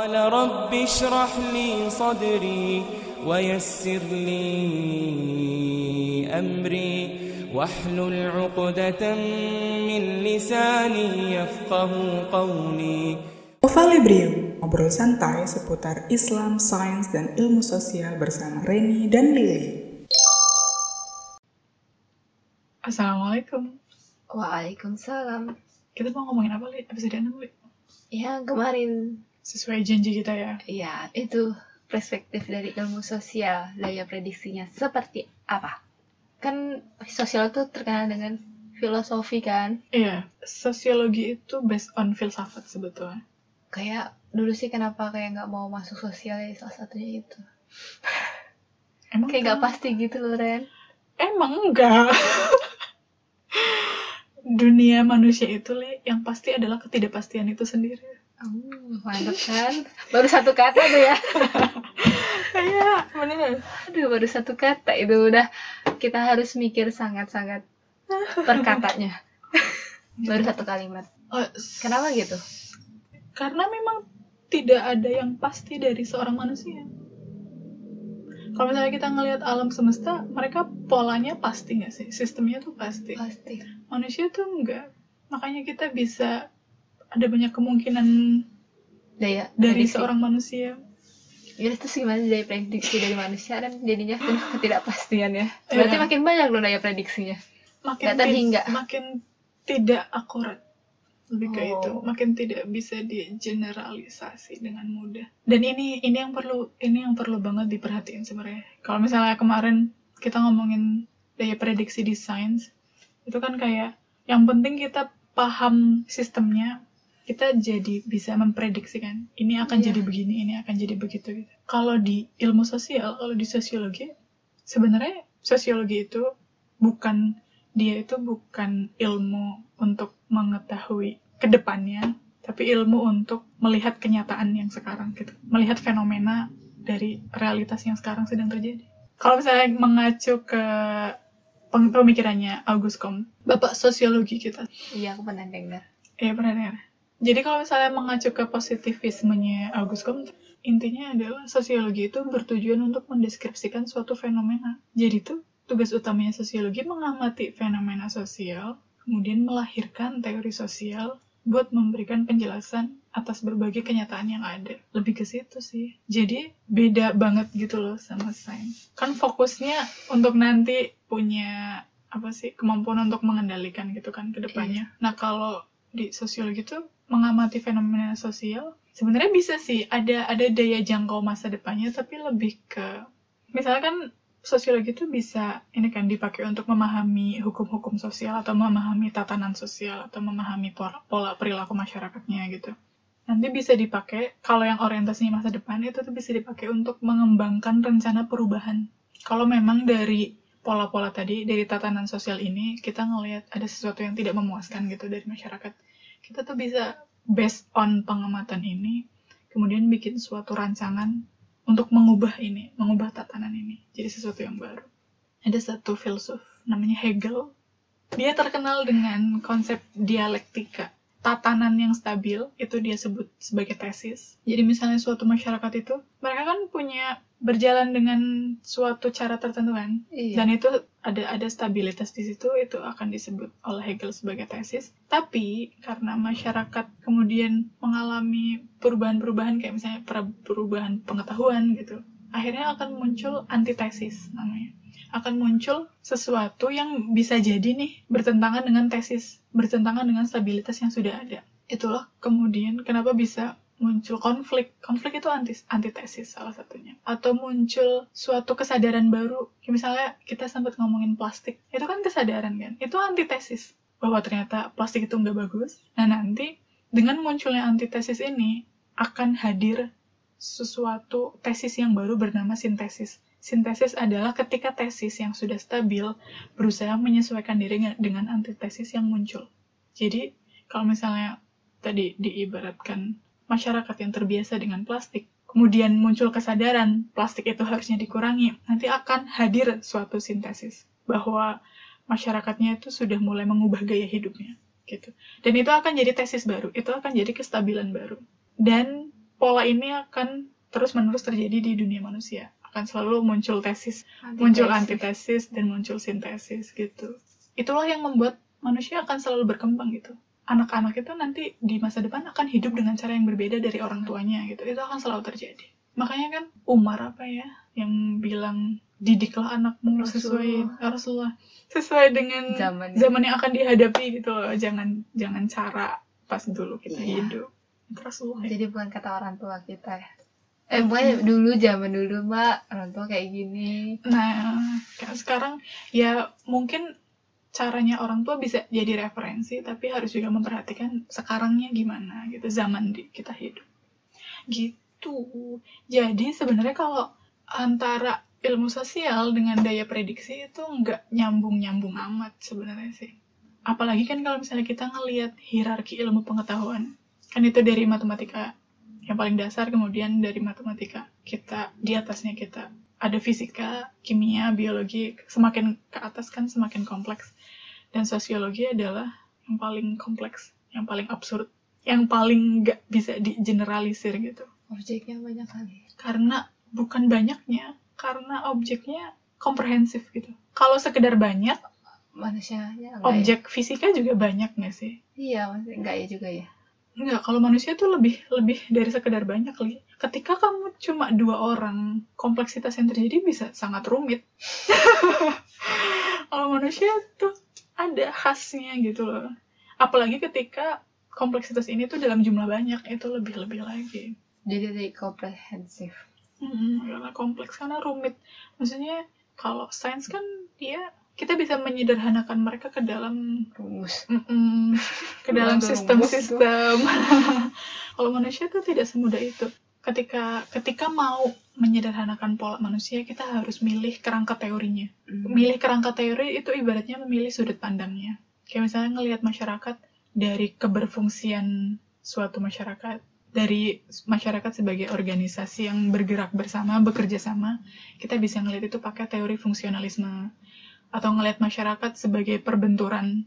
قال رب اشرح لي صدري ويسر لي أمري واحلل عقدة من لساني يفقه قولي Ovalibrium, ngobrol santai seputar Islam, sains, dan ilmu sosial bersama Reni dan Lily. Assalamualaikum. Waalaikumsalam. Kita mau ngomongin apa, Li? Episode 6, Li? Ya, kemarin Sesuai janji kita ya. ya itu perspektif dari ilmu sosial, daya prediksinya seperti apa? Kan sosial tuh terkenal dengan filosofi kan. Iya, sosiologi itu based on filsafat sebetulnya. Kayak dulu sih kenapa kayak nggak mau masuk sosial ya salah satunya itu. Emang Kayak nggak pasti gitu loh Ren. Emang enggak. Dunia manusia itu, Li, yang pasti adalah ketidakpastian itu sendiri. Oh, mantap kan? Baru satu kata tuh ya. Iya, bener. Aduh, baru satu kata itu udah kita harus mikir sangat-sangat per katanya. baru satu kalimat. Oh, Kenapa gitu? Karena memang tidak ada yang pasti dari seorang manusia. Kalau misalnya kita ngelihat alam semesta, mereka polanya pasti nggak sih? Sistemnya tuh pasti. Pasti. Manusia tuh enggak. Makanya kita bisa ada banyak kemungkinan Daya dari prediksi. seorang manusia. Ya terus gimana daya prediksi dari manusia dan jadinya ketidakpastian ya. Berarti Iya. makin banyak loh daya prediksinya. Makin Nggak terhingga. makin tidak akurat. Lebih ke Oh. itu, makin tidak bisa digeneralisasi dengan mudah. Dan ini ini yang perlu ini yang perlu banget diperhatiin sebenarnya. Kalau misalnya kemarin kita ngomongin daya prediksi di sains, itu kan kayak yang penting kita paham sistemnya, kita jadi bisa memprediksikan ini akan Iya. jadi begini, ini akan jadi begitu gitu. Kalau di ilmu sosial, kalau di sosiologi, sebenarnya sosiologi itu bukan dia itu bukan ilmu untuk mengetahui ke depannya, tapi ilmu untuk melihat kenyataan yang sekarang gitu, melihat fenomena dari realitas yang sekarang sedang terjadi. Kalau misalnya mengacu ke pemikirannya August Comte, bapak sosiologi kita, Iya aku pernah dengar. Iya pernah dengar. Jadi kalau misalnya mengacu ke positivismenya August Comte, intinya adalah sosiologi itu bertujuan untuk mendeskripsikan suatu fenomena. Jadi tuh tugas utamanya sosiologi mengamati fenomena sosial, kemudian melahirkan teori sosial buat memberikan penjelasan atas berbagai kenyataan yang ada. Lebih ke situ sih. Jadi beda banget gitu loh sama sains. Kan fokusnya untuk nanti punya apa sih kemampuan untuk mengendalikan gitu kan ke depannya. Nah kalau di sosiologi itu mengamati fenomena sosial. Sebenarnya bisa sih ada ada daya jangkau masa depannya tapi lebih ke misalnya kan sosiologi itu bisa ini kan dipakai untuk memahami hukum-hukum sosial atau memahami tatanan sosial atau memahami pola, pola perilaku masyarakatnya gitu. Nanti bisa dipakai kalau yang orientasinya masa depan itu tuh bisa dipakai untuk mengembangkan rencana perubahan. Kalau memang dari pola-pola tadi dari tatanan sosial ini kita ngelihat ada sesuatu yang tidak memuaskan gitu dari masyarakat. Kita tuh bisa based on pengamatan ini kemudian bikin suatu rancangan untuk mengubah ini mengubah tatanan ini jadi sesuatu yang baru. Ada satu filsuf namanya Hegel. Dia terkenal dengan konsep dialektika tatanan yang stabil itu dia sebut sebagai tesis. Jadi misalnya suatu masyarakat itu mereka kan punya berjalan dengan suatu cara tertentu kan? Iya. dan itu ada ada stabilitas di situ itu akan disebut oleh Hegel sebagai tesis. Tapi karena masyarakat kemudian mengalami perubahan-perubahan kayak misalnya per- perubahan pengetahuan gitu akhirnya akan muncul antitesis namanya. Akan muncul sesuatu yang bisa jadi nih bertentangan dengan tesis bertentangan dengan stabilitas yang sudah ada. Itulah kemudian kenapa bisa muncul konflik. Konflik itu anti antitesis salah satunya. Atau muncul suatu kesadaran baru. Misalnya kita sempat ngomongin plastik. Itu kan kesadaran kan? Itu antitesis. Bahwa ternyata plastik itu nggak bagus. Nah nanti dengan munculnya antitesis ini akan hadir sesuatu tesis yang baru bernama sintesis sintesis adalah ketika tesis yang sudah stabil berusaha menyesuaikan diri dengan antitesis yang muncul jadi kalau misalnya tadi diibaratkan masyarakat yang terbiasa dengan plastik, kemudian muncul kesadaran plastik itu harusnya dikurangi, nanti akan hadir suatu sintesis bahwa masyarakatnya itu sudah mulai mengubah gaya hidupnya gitu. Dan itu akan jadi tesis baru, itu akan jadi kestabilan baru. Dan pola ini akan terus-menerus terjadi di dunia manusia. Akan selalu muncul tesis, Antitesis. muncul antitesis, dan muncul sintesis gitu. Itulah yang membuat manusia akan selalu berkembang gitu. Anak-anak itu nanti di masa depan akan hidup dengan cara yang berbeda dari orang tuanya gitu. Itu akan selalu terjadi. Makanya kan Umar apa ya yang bilang didiklah anakmu sesuai Rasulullah sesuai dengan Zaman. zaman yang akan dihadapi gitu loh. Jangan jangan cara pas dulu kita Iya. hidup. Rasulullah. Jadi bukan kata orang tua kita ya. Eh, pokoknya dulu zaman dulu mbak orang tua kayak gini. Nah, kayak sekarang ya mungkin caranya orang tua bisa jadi referensi, tapi harus juga memperhatikan sekarangnya gimana gitu, zaman di kita hidup. Gitu. Jadi sebenarnya kalau antara ilmu sosial dengan daya prediksi itu nggak nyambung-nyambung amat sebenarnya sih. Apalagi kan kalau misalnya kita ngelihat hierarki ilmu pengetahuan, kan itu dari matematika yang paling dasar, kemudian dari matematika kita di atasnya kita ada fisika, kimia, biologi, semakin ke atas kan semakin kompleks. Dan sosiologi adalah yang paling kompleks, yang paling absurd, yang paling nggak bisa digeneralisir gitu. Objeknya banyak kali. Karena bukan banyaknya, karena objeknya komprehensif gitu. Kalau sekedar banyak, Manusianya enggak objek fisika juga banyak nggak sih? ya? Iya, maksudnya enggak ya juga ya. Enggak, kalau manusia tuh lebih lebih dari sekedar banyak kali. Ketika kamu cuma dua orang, kompleksitas yang terjadi bisa sangat rumit. kalau manusia tuh ada khasnya gitu loh. Apalagi ketika kompleksitas ini tuh dalam jumlah banyak, itu lebih-lebih lagi. Jadi dari komprehensif. Hmm, karena kompleks, karena rumit. Maksudnya kalau sains kan dia kita bisa menyederhanakan mereka ke dalam Rumus. Ke dalam sistem-sistem. Kalau manusia itu tidak semudah itu. Ketika ketika mau menyederhanakan pola manusia, kita harus milih kerangka teorinya. Milih kerangka teori itu ibaratnya memilih sudut pandangnya. Kayak misalnya ngelihat masyarakat dari keberfungsian suatu masyarakat, dari masyarakat sebagai organisasi yang bergerak bersama, bekerja sama, kita bisa ngelihat itu pakai teori fungsionalisme. Atau ngelihat masyarakat sebagai perbenturan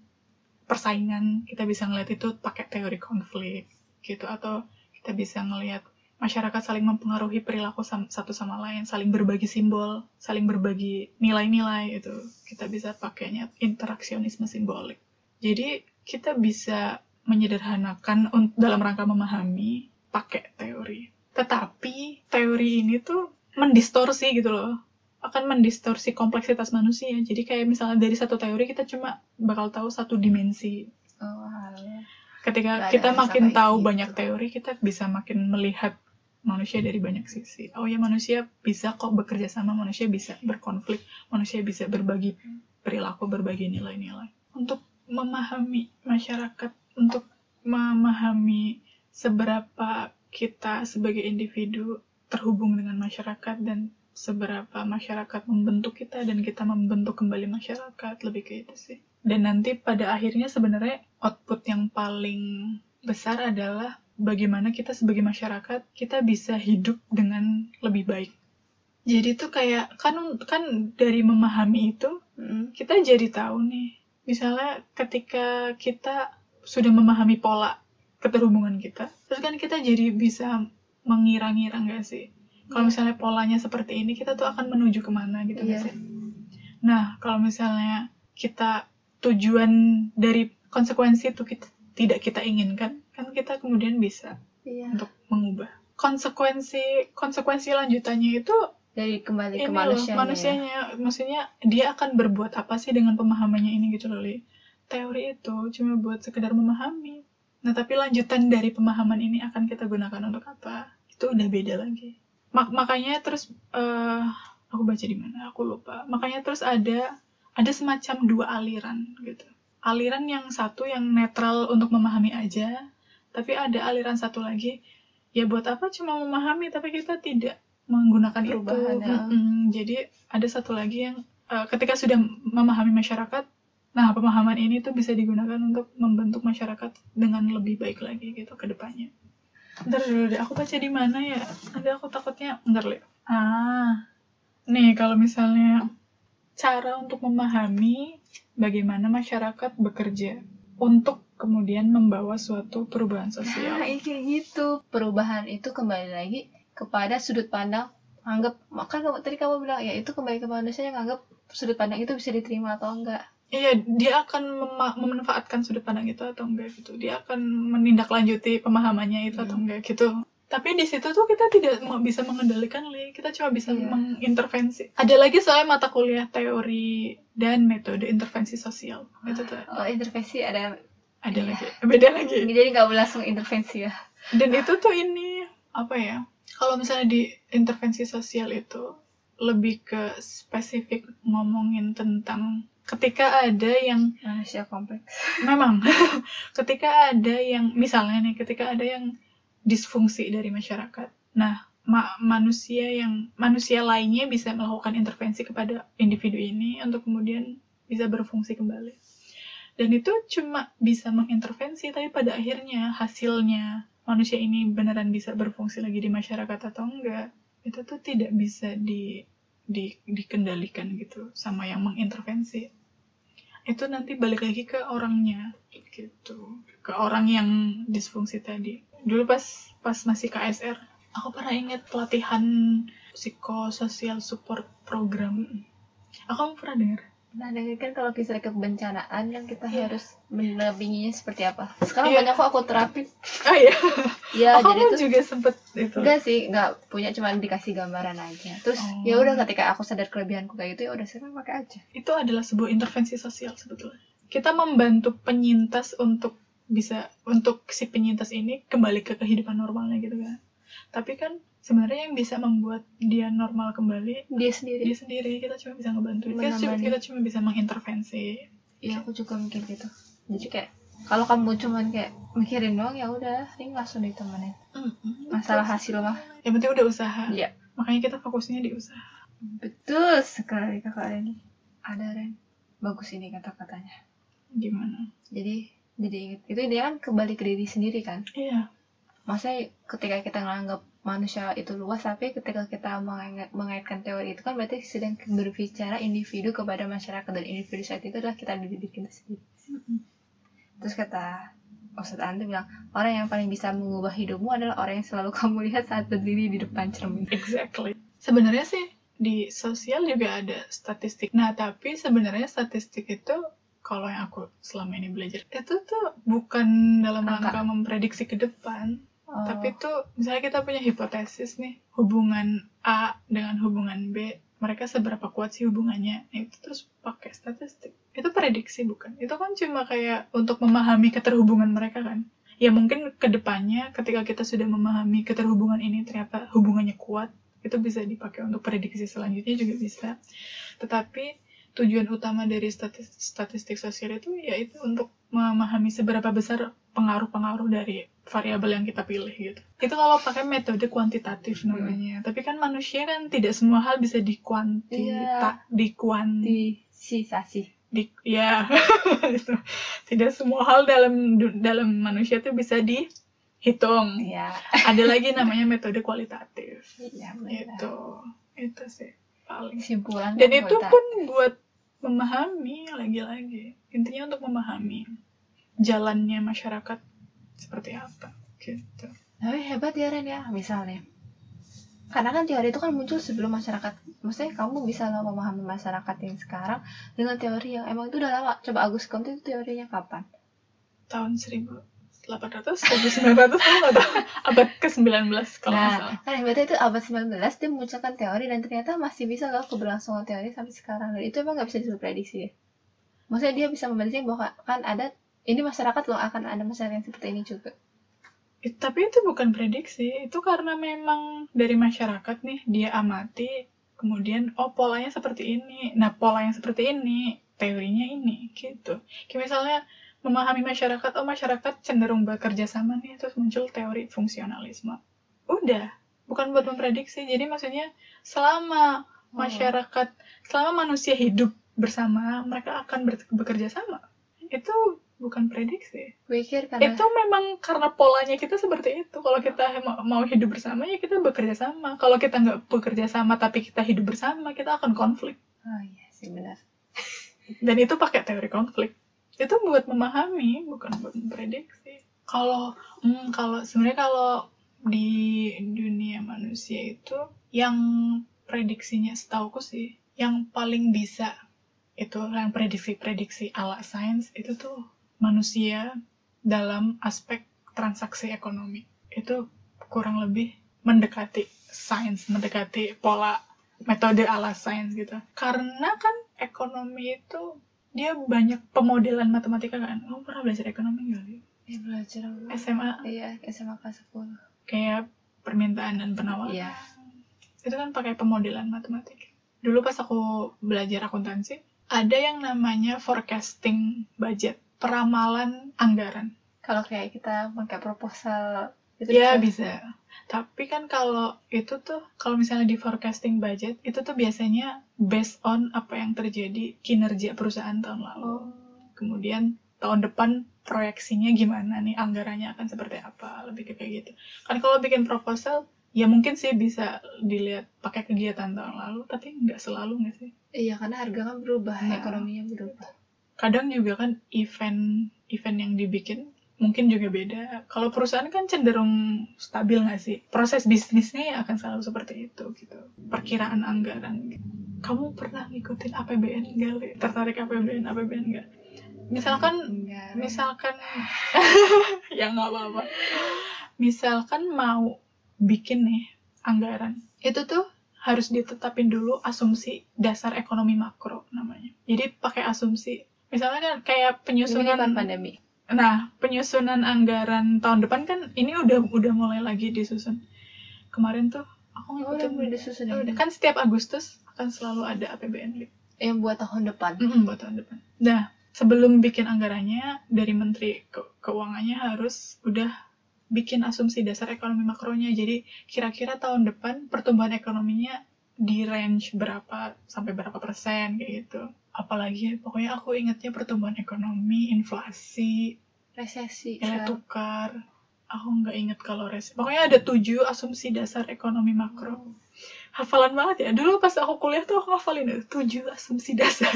persaingan kita bisa ngelihat itu pakai teori konflik gitu. Atau kita bisa ngelihat masyarakat saling mempengaruhi perilaku satu sama lain saling berbagi simbol saling berbagi nilai-nilai itu kita bisa pakainya interaksionisme simbolik. Jadi kita bisa menyederhanakan dalam rangka memahami pakai teori. Tetapi teori ini tuh mendistorsi gitu loh akan mendistorsi kompleksitas manusia. Jadi kayak misalnya dari satu teori kita cuma bakal tahu satu dimensi. Oh. Ketika ada kita makin tahu gitu. banyak teori, kita bisa makin melihat manusia dari banyak sisi. Oh ya manusia bisa kok bekerja sama, manusia bisa berkonflik, manusia bisa berbagi perilaku, berbagi nilai-nilai. Untuk memahami masyarakat, untuk memahami seberapa kita sebagai individu terhubung dengan masyarakat dan seberapa masyarakat membentuk kita dan kita membentuk kembali masyarakat lebih ke itu sih. Dan nanti pada akhirnya sebenarnya output yang paling besar adalah bagaimana kita sebagai masyarakat kita bisa hidup dengan lebih baik. Jadi tuh kayak kan kan dari memahami itu kita jadi tahu nih. Misalnya ketika kita sudah memahami pola keterhubungan kita terus kan kita jadi bisa mengira-ngira nggak sih kalau misalnya polanya seperti ini kita tuh akan menuju ke mana gitu Iya. sih nah kalau misalnya kita tujuan dari konsekuensi itu kita tidak kita inginkan kan kita kemudian bisa Iya. untuk mengubah konsekuensi konsekuensi lanjutannya itu Dari kembali ini ke loh, manusianya. ya. manusianya maksudnya dia akan berbuat apa sih dengan pemahamannya ini gitu loh Li. teori itu cuma buat sekedar memahami nah tapi lanjutan dari pemahaman ini akan kita gunakan untuk apa itu udah beda lagi Mak- makanya terus eh aku baca di mana aku lupa makanya terus ada ada semacam dua aliran gitu aliran yang satu yang netral untuk memahami aja tapi ada aliran satu lagi ya buat apa cuma memahami tapi kita tidak menggunakan Perubahan, itu ya. Mm-mm. jadi ada satu lagi yang eh, ketika sudah memahami masyarakat nah pemahaman ini tuh bisa digunakan untuk membentuk masyarakat dengan lebih baik lagi gitu ke depannya Ntar dulu deh, aku baca di mana ya? Nanti aku takutnya, ntar lihat. Ah, nih kalau misalnya cara untuk memahami bagaimana masyarakat bekerja untuk kemudian membawa suatu perubahan Nah, sosial. iya kayak gitu. Perubahan itu kembali lagi kepada sudut pandang anggap kamu- tadi kamu bilang ya itu kembali ke manusia yang anggap sudut pandang itu bisa diterima atau enggak. Iya, dia akan mema- memanfaatkan sudut pandang itu atau enggak gitu. Dia akan menindaklanjuti pemahamannya itu atau Hmm. enggak gitu. Tapi di situ tuh kita tidak mau bisa mengendalikan li, kita cuma bisa Iya. mengintervensi. Ada lagi soalnya mata kuliah teori dan metode intervensi sosial. Itu tuh Oh, intervensi ada ada Iya. lagi, beda lagi. jadi nggak boleh langsung intervensi ya. Dan itu tuh ini apa ya? Kalau misalnya di intervensi sosial itu lebih ke spesifik ngomongin tentang ketika ada yang Manusia kompleks. memang ketika ada yang misalnya nih ketika ada yang disfungsi dari masyarakat. Nah, ma- manusia yang manusia lainnya bisa melakukan intervensi kepada individu ini untuk kemudian bisa berfungsi kembali. Dan itu cuma bisa mengintervensi, tapi pada akhirnya hasilnya manusia ini beneran bisa berfungsi lagi di masyarakat atau enggak, itu tuh tidak bisa di, di dikendalikan gitu sama yang mengintervensi. Itu nanti balik lagi ke orangnya gitu. Ke orang yang disfungsi tadi. Dulu pas pas masih KSR aku pernah ingat pelatihan psikososial support program. Aku pernah dengar Nah, dengan kan kalau bisa kebencanaan kan kita Iya. harus mendampinginya seperti apa. Sekarang Iya. banyak kok aku terapin. oh iya Ya, oh, jadi tuh juga sempet itu enggak sih, enggak punya cuma dikasih gambaran aja. Terus Oh. ya udah ketika aku sadar kelebihanku kayak gitu ya udah saya pakai aja. itu adalah sebuah intervensi sosial sebetulnya. Kita membantu penyintas untuk bisa untuk si penyintas ini kembali ke kehidupan normalnya gitu kan. Tapi kan sebenarnya yang bisa membuat dia normal kembali Dia sendiri. dia sendiri kita cuma bisa ngebantu kita cuma, kita cuma bisa mengintervensi Iya, aku juga mikir gitu. Jadi kayak kalau kamu cuman kayak mikirin doang ya udah, ini langsung ditemenin. Masalah hasil mah. yang penting udah usaha Iya. makanya kita fokusnya di usaha Betul sekali kakak ini. Ada Ren. Bagus ini kata-katanya. gimana Jadi jadi inget itu dia kan kembali ke diri sendiri kan. iya Maksudnya ketika kita nganggap manusia itu luas, tapi ketika kita mengait- mengaitkan teori itu kan berarti sedang berbicara individu kepada masyarakat dan individu saat itu adalah kita diri kita sendiri. Terus kata Ustadz Andi bilang, orang yang paling bisa mengubah hidupmu adalah orang yang selalu kamu lihat saat berdiri di depan cermin. exactly sebenarnya sih di sosial juga ada statistik nah tapi sebenarnya statistik itu kalau yang aku selama ini belajar itu tuh bukan dalam Angka. rangka memprediksi ke depan Oh, Tapi tuh misalnya kita punya hipotesis nih, hubungan A dengan hubungan B, mereka seberapa kuat sih hubungannya? Nah, Itu terus pakai statistik. Itu prediksi bukan? Itu kan cuma kayak untuk memahami keterhubungan mereka kan. Ya mungkin ke depannya ketika kita sudah memahami keterhubungan ini ternyata hubungannya kuat, itu bisa dipakai untuk prediksi selanjutnya juga bisa. Tetapi tujuan utama dari statistik, statistik sosial itu yaitu untuk memahami seberapa besar pengaruh-pengaruh dari variabel yang kita pilih gitu. Itu kalau pakai metode kuantitatif namanya. Tapi kan manusia kan tidak semua hal bisa dikuantita, dikuan, Disisasi. di, ya tidak semua hal dalam dalam manusia itu bisa dihitung. Iya. Ada lagi namanya metode kualitatif. Iya. Itu, itu sih paling. Kesimpulan Dan itu kualitas. pun buat memahami lagi-lagi. Intinya untuk memahami jalannya masyarakat seperti apa gitu. Tapi hebat ya Ren ya, misalnya. Karena kan teori itu kan muncul sebelum masyarakat. Maksudnya kamu bisa loh memahami masyarakat yang sekarang dengan teori yang emang itu udah lama. Coba Agus Comte itu teorinya kapan? Tahun 1800, 1900, aku nggak tahu. Abad ke-19 kalau nggak salah. Nah, hebatnya itu abad 19 dia munculkan teori dan ternyata masih bisa loh keberlangsungan teori sampai sekarang. Dan itu emang nggak bisa diprediksi ya. Maksudnya dia bisa memprediksi bahwa kan ada ini masyarakat loh akan ada masyarakat yang seperti ini juga. It- tapi itu bukan prediksi, itu karena memang dari masyarakat nih dia amati, kemudian oh polanya seperti ini. Nah pola yang seperti ini, teorinya ini, gitu. Kayak misalnya memahami masyarakat, oh masyarakat cenderung bekerja sama nih, terus muncul teori fungsionalisme. Udah, bukan buat memprediksi. Jadi maksudnya selama Oh. masyarakat, selama manusia hidup bersama, mereka akan ber- bekerja sama. Itu bukan prediksi. Pikir karena itu memang karena polanya kita seperti itu. Kalau kita ma- mau hidup bersama ya kita bekerja sama. Kalau kita nggak bekerja sama tapi kita hidup bersama kita akan konflik. Oh iya sih benar. dan itu pakai teori konflik. Itu buat memahami bukan buat memprediksi. Kalau hmm, kalau sebenarnya kalau di dunia manusia itu yang prediksinya setauku sih yang paling bisa itu yang prediksi-prediksi ala sains itu tuh manusia dalam aspek transaksi ekonomi itu kurang lebih mendekati sains mendekati pola metode ala sains gitu karena kan ekonomi itu dia banyak pemodelan matematika kan kamu pernah belajar ekonomi nggak Li? Ya belajar apa? SMA Iya, SMA kelas 10. kayak permintaan dan penawaran Iya. itu kan pakai pemodelan matematika dulu pas aku belajar akuntansi ada yang namanya forecasting budget peramalan anggaran Kalau kayak kita pakai proposal itu ya bisa. bisa tapi kan kalau itu tuh kalau misalnya di forecasting budget itu tuh biasanya based on apa yang terjadi kinerja perusahaan tahun lalu Oh. kemudian tahun depan proyeksinya gimana nih anggarannya akan seperti apa lebih ke kayak gitu kan kalau bikin proposal ya mungkin sih bisa dilihat pakai kegiatan tahun lalu tapi nggak selalu nggak sih Iya, karena harga kan berubah, Nah. ekonominya berubah. Kadang juga kan event event yang dibikin mungkin juga beda kalau perusahaan kan cenderung stabil nggak sih proses bisnisnya ya akan selalu seperti itu gitu perkiraan anggaran gitu. kamu pernah ngikutin APBN nggak Li? tertarik APBN APBN nggak misalkan Enggak. misalkan ya nggak apa-apa misalkan mau bikin nih anggaran itu tuh harus ditetapin dulu asumsi dasar ekonomi makro namanya jadi pakai asumsi misalnya kan kayak Ini kan penyusunan pandemi. nah penyusunan anggaran tahun depan kan ini udah udah mulai lagi disusun kemarin tuh aku Oh, udah ngikutin mulai disusun ya? Udah, kan setiap Agustus akan selalu ada APBN. Yang buat tahun depan. Mm-mm, buat tahun depan. Nah, sebelum bikin anggarannya, dari Menteri Ke- Keuangannya harus udah bikin asumsi dasar ekonomi makronya. Jadi, kira-kira tahun depan pertumbuhan ekonominya di range berapa sampai berapa persen kayak gitu. Apalagi, pokoknya aku ingetnya pertumbuhan ekonomi, inflasi, Resesi. nilai sekarang. tukar. Aku nggak inget kalau res. Pokoknya ada tujuh asumsi dasar ekonomi makro hafalan banget ya. Dulu pas aku kuliah tuh aku hafalin itu tujuh asumsi dasar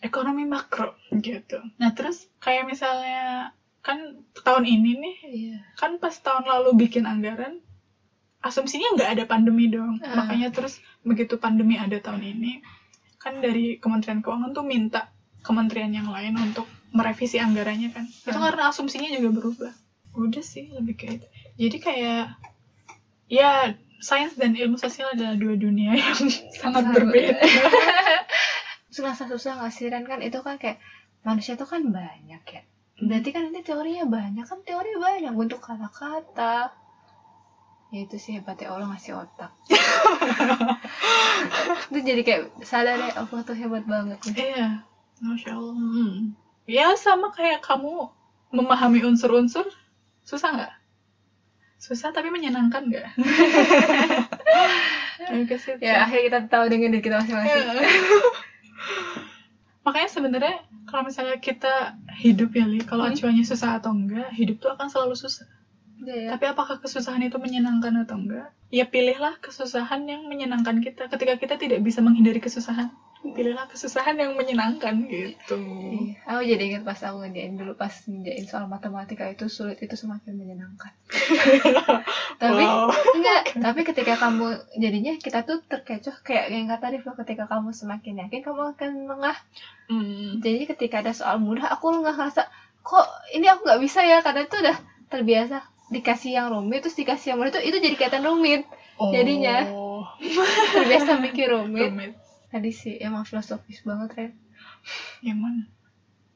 ekonomi makro gitu. Nah terus kayak misalnya kan tahun ini nih Iya. kan pas tahun lalu bikin anggaran asumsinya nggak ada pandemi dong. Ah. Makanya terus begitu pandemi ada tahun ini kan dari Kementerian Keuangan tuh minta kementerian yang lain untuk merevisi anggarannya kan. Itu Ah. karena asumsinya juga berubah. Udah sih lebih kayak itu. Jadi kayak ya sains dan ilmu sosial adalah dua dunia yang sangat berbeda. Susah-susah nggak sih Ren? kan itu kan kayak manusia itu kan banyak ya. Berarti kan nanti teorinya banyak kan teori banyak untuk kata-kata. Ya itu sih hebatnya Allah ngasih otak. itu jadi kayak sadar ya Allah tuh hebat banget. Iya, masya Allah. Hmm. Ya sama kayak kamu memahami unsur-unsur susah nggak? Susah tapi menyenangkan nggak? Ya, situ. Ya akhirnya kita tahu dengan diri kita masing-masing. Iya. Makanya sebenarnya kalau misalnya kita hidup ya Li, kalau Hmm. acuannya susah atau enggak, hidup tuh akan selalu susah. Iya ya. Tapi apakah kesusahan itu menyenangkan atau enggak? Ya pilihlah kesusahan yang menyenangkan kita. Ketika kita tidak bisa menghindari kesusahan, pilihlah kesusahan yang menyenangkan gitu. Iya, aku jadi ingat pas aku ngerjain dulu pas ngerjain soal matematika itu sulit itu semakin menyenangkan. tapi Wow. enggak, tapi ketika kamu jadinya kita tuh terkecoh kayak yang kata Riflo ketika kamu semakin yakin kamu akan lengah. Hmm. Jadi ketika ada soal mudah aku nggak ngerasa kok ini aku nggak bisa ya karena itu udah terbiasa dikasih yang rumit terus dikasih yang mudah itu itu jadi kelihatan rumit Jadinya. Oh, terbiasa mikir rumit rumit. tadi sih emang filosofis banget Ren Yang mana?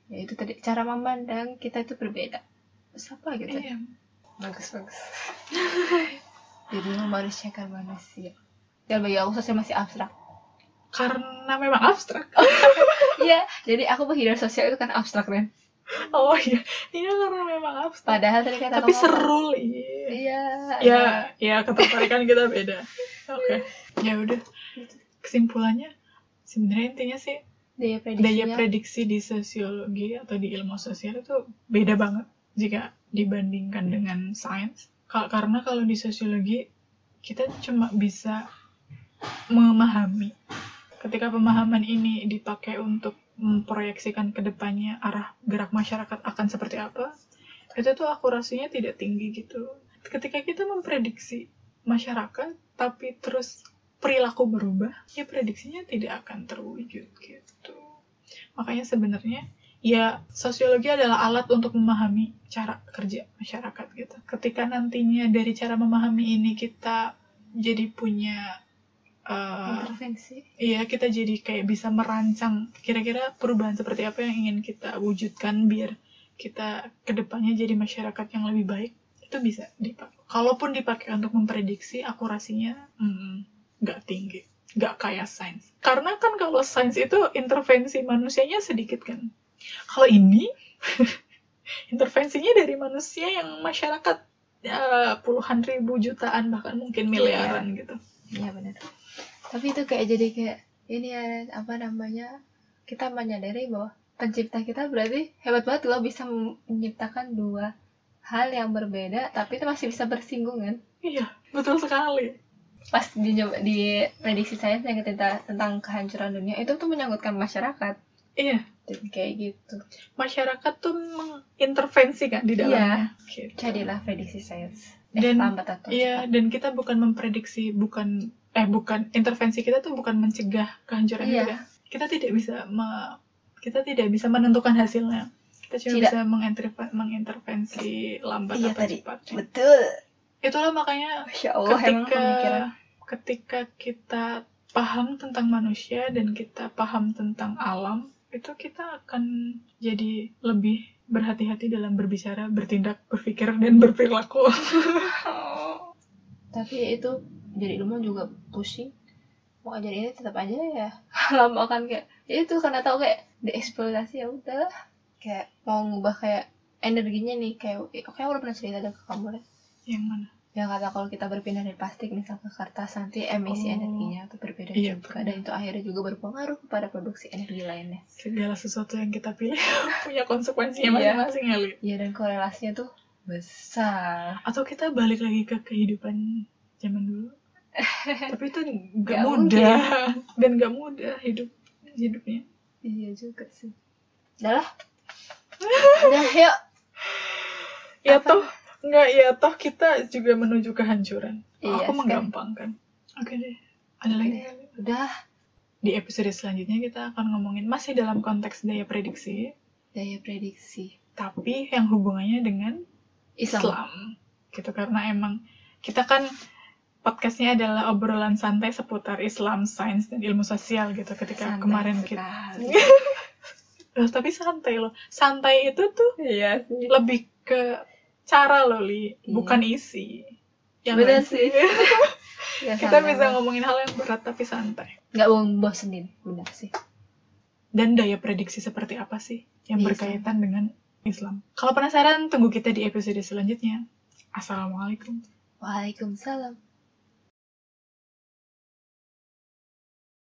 ya itu tadi cara memandang kita itu berbeda terus apa gitu Iya. bagus bagus jadi memanusiakan manusia dan bagi aku sosial masih abstrak Karena memang abstrak. iya jadi aku menghindar sosial itu kan abstrak kan Oh iya, iya karena memang abstrak. padahal tadi kata Tapi seru Li. iya Ya, ya ketertarikan kita beda. Oke, ya udah. Kesimpulannya, sebenarnya intinya sih daya daya prediksinya prediksi di sosiologi atau di ilmu sosial itu beda banget jika dibandingkan dengan sains. Ka- Karena kalau di sosiologi kita cuma bisa memahami. Ketika pemahaman ini dipakai untuk memproyeksikan ke depannya arah gerak masyarakat akan seperti apa, itu tuh akurasinya tidak tinggi gitu. Ketika kita memprediksi masyarakat, tapi terus perilaku berubah, ya prediksinya tidak akan terwujud gitu. Makanya sebenarnya ya sosiologi adalah alat untuk memahami cara kerja masyarakat gitu. Ketika nantinya dari cara memahami ini kita jadi punya uh, intervensi Iya, kita jadi kayak bisa merancang kira-kira perubahan seperti apa yang ingin kita wujudkan biar kita ke depannya jadi masyarakat yang lebih baik. Itu bisa dipakai. Kalaupun dipakai untuk memprediksi, akurasinya mm, nggak tinggi. Nggak kayak sains. Karena kan kalau sains itu intervensi manusianya sedikit kan. Kalau ini, intervensinya dari manusia yang masyarakat ya, puluhan ribu jutaan bahkan mungkin miliaran gitu. iya benar tapi itu kayak jadi kayak ini ya apa namanya kita menyadari bahwa pencipta kita berarti hebat banget loh bisa menciptakan dua hal yang berbeda tapi itu masih bisa bersinggungan Iya, betul sekali. pas di di prediksi sains yang tentang tentang kehancuran dunia itu tuh menyangkutkan masyarakat Iya, jadi kayak gitu masyarakat tuh mengintervensi kan di dalamnya. Gitu. jadilah prediksi sains Dan- lambat atau Iya, cepat. dan kita bukan memprediksi, bukan eh bukan intervensi kita tuh bukan mencegah kehancuran Iya. kita. Kita tidak bisa me- kita tidak bisa menentukan hasilnya. Kita cuma Tidak. bisa menginterve- mengintervensi lambat Iya atau tadi. cepat. betul Itulah makanya Masya Allah ketika ketika kita paham tentang manusia dan kita paham tentang alam itu kita akan jadi lebih berhati-hati dalam berbicara, bertindak, berpikir dan berperilaku. tapi itu jadi ilmu juga pusing mau ngajarin ini tetap aja ya lama kan kayak ya itu karena tahu kayak dieksploitasi ya udahlah kayak mau ngubah kayak energinya nih kayak oke aku udah pernah cerita ada ke kamu deh Yang mana? Yang kata kalau kita berpindah dari plastik misal ke kertas nanti emisi Oh. energinya tuh berbeda Iya, juga benar. dan itu akhirnya juga berpengaruh kepada produksi energi lainnya Segala sesuatu yang kita pilih punya konsekuensinya Iya. masing-masing ya, Li. ya dan korelasinya tuh besar Atau kita balik lagi ke kehidupan zaman dulu. Tapi itu nggak Nggak mudah dan nggak mudah hidup hidupnya. iya juga sih udah lah udah yuk Ya Apa? toh nggak ya toh kita juga menuju kehancuran. Iya, Aku menggampangkan. Oke deh. Ada lagi? udah Di episode selanjutnya kita akan ngomongin masih dalam konteks daya prediksi, daya prediksi tapi yang hubungannya dengan Islam, Islam. Gitu karena emang kita kan podcastnya adalah obrolan santai seputar Islam, sains dan ilmu sosial gitu. Ketika Santai kemarin kita. Loh, tapi santai loh. Santai itu tuh iya sih lebih ke cara loh li, Iya. bukan isi. Ya Bener nggak sih. Ya, kita sama. bisa ngomongin hal yang berat tapi santai. nggak bosenin bener sih Dan daya prediksi seperti apa sih yang Iya, berkaitan dengan Islam? Kalau penasaran, tunggu kita di episode selanjutnya. Assalamualaikum. Waalaikumsalam